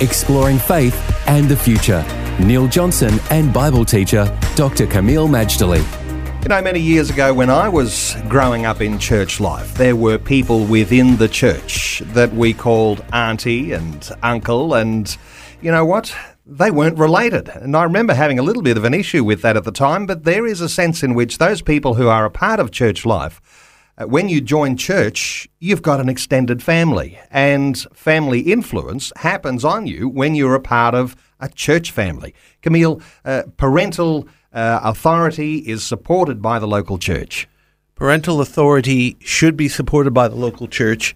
Exploring faith and the future. Neil Johnson and Bible teacher Dr. Kameel Majdali. You know, many years ago when I was growing up in church life, there were people within the church that we called auntie and uncle, and you know what? They weren't related. And I remember having a little bit of an issue with that at the time, but there is a sense in which those people who are a part of church life when you join church, you've got an extended family, and family influence happens on you when you're a part of a church family. Kameel, uh, parental uh, authority is supported by the local church. Parental authority should be supported by the local church.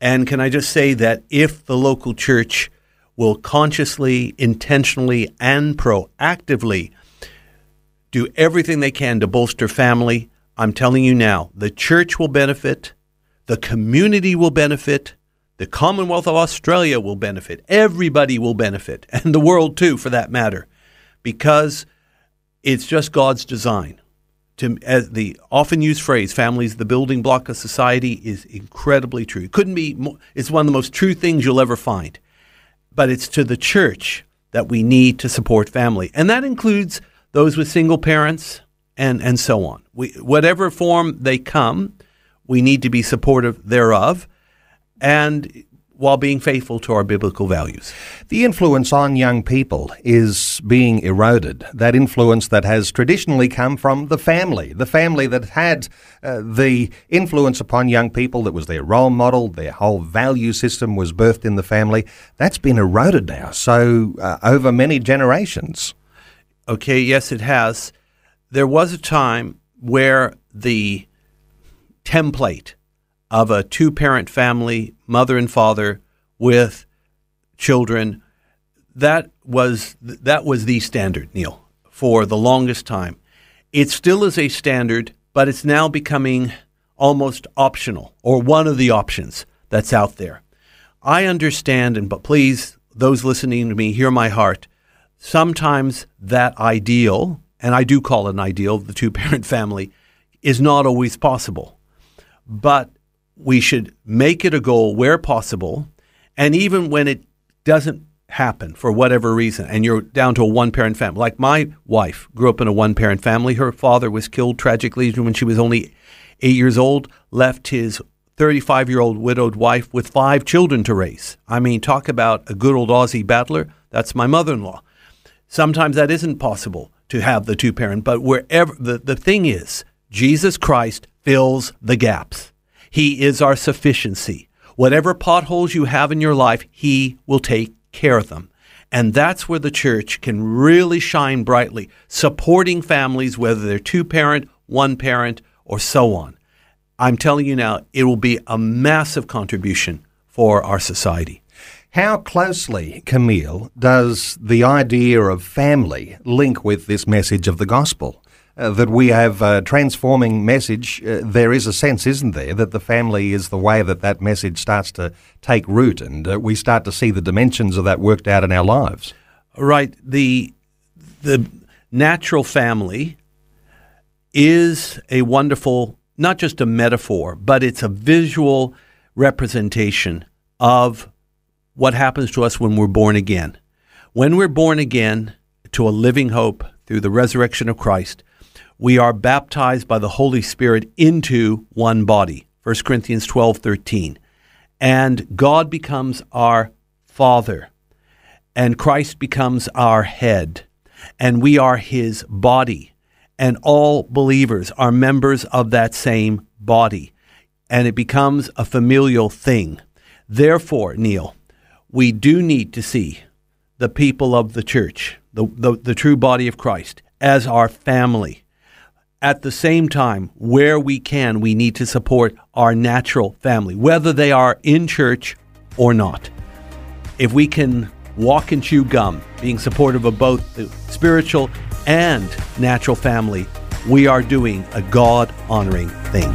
And can I just say that if the local church will consciously, intentionally, and proactively do everything they can to bolster family, I'm telling you now, the church will benefit, the community will benefit, the Commonwealth of Australia will benefit, everybody will benefit, and the world too, for that matter, because it's just God's design. To, as the often used phrase, "families the building block of society, is incredibly true. It couldn't be more, it's one of the most true things you'll ever find. But it's to the church that we need to support family. And that includes those with single parents, and, and so on. We, whatever form they come, we need to be supportive thereof, and while being faithful to our biblical values. The influence on young people is being eroded. That influence that has traditionally come from the family, the family that had uh, the influence upon young people that was their role model, their whole value system was birthed in the family. That's been eroded now. So, uh, over many generations. Okay, yes, it has there was a time where the template of a two parent family, mother and father with children, that was that was the standard, Neil, for the longest time. It still is a standard, but it's now becoming almost optional or one of the options that's out there. I understand, and but please, those listening to me, hear my heart. Sometimes that ideal and I do call it an ideal, the two parent family, is not always possible. But we should make it a goal where possible. And even when it doesn't happen for whatever reason, and you're down to a one parent family, like my wife grew up in a one parent family. Her father was killed tragically when she was only eight years old, left his 35 year old widowed wife with five children to raise. I mean, talk about a good old Aussie battler. That's my mother in law. Sometimes that isn't possible to have the two parent, but wherever the, the thing is, Jesus Christ fills the gaps. He is our sufficiency. Whatever potholes you have in your life, He will take care of them. And that's where the church can really shine brightly, supporting families, whether they're two parent, one parent, or so on. I'm telling you now, it will be a massive contribution for our society. How closely, Kameel, does the idea of family link with this message of the gospel? Uh, that we have a transforming message, uh, there is a sense, isn't there, that the family is the way that that message starts to take root and uh, we start to see the dimensions of that worked out in our lives. Right. The, the natural family is a wonderful, not just a metaphor, but it's a visual representation of what happens to us when we're born again. When we're born again to a living hope through the resurrection of Christ, we are baptized by the Holy Spirit into one body. 1 Corinthians 12 13. And God becomes our Father, and Christ becomes our head, and we are his body. And all believers are members of that same body, and it becomes a familial thing. Therefore, Neil, we do need to see the people of the church, the, the, the, true body of Christ, as our family. At the same time, where we can, we need to support our natural family, whether they are in church or not. If we can walk and chew gum, being supportive of both the spiritual and natural family, we are doing a God honoring thing.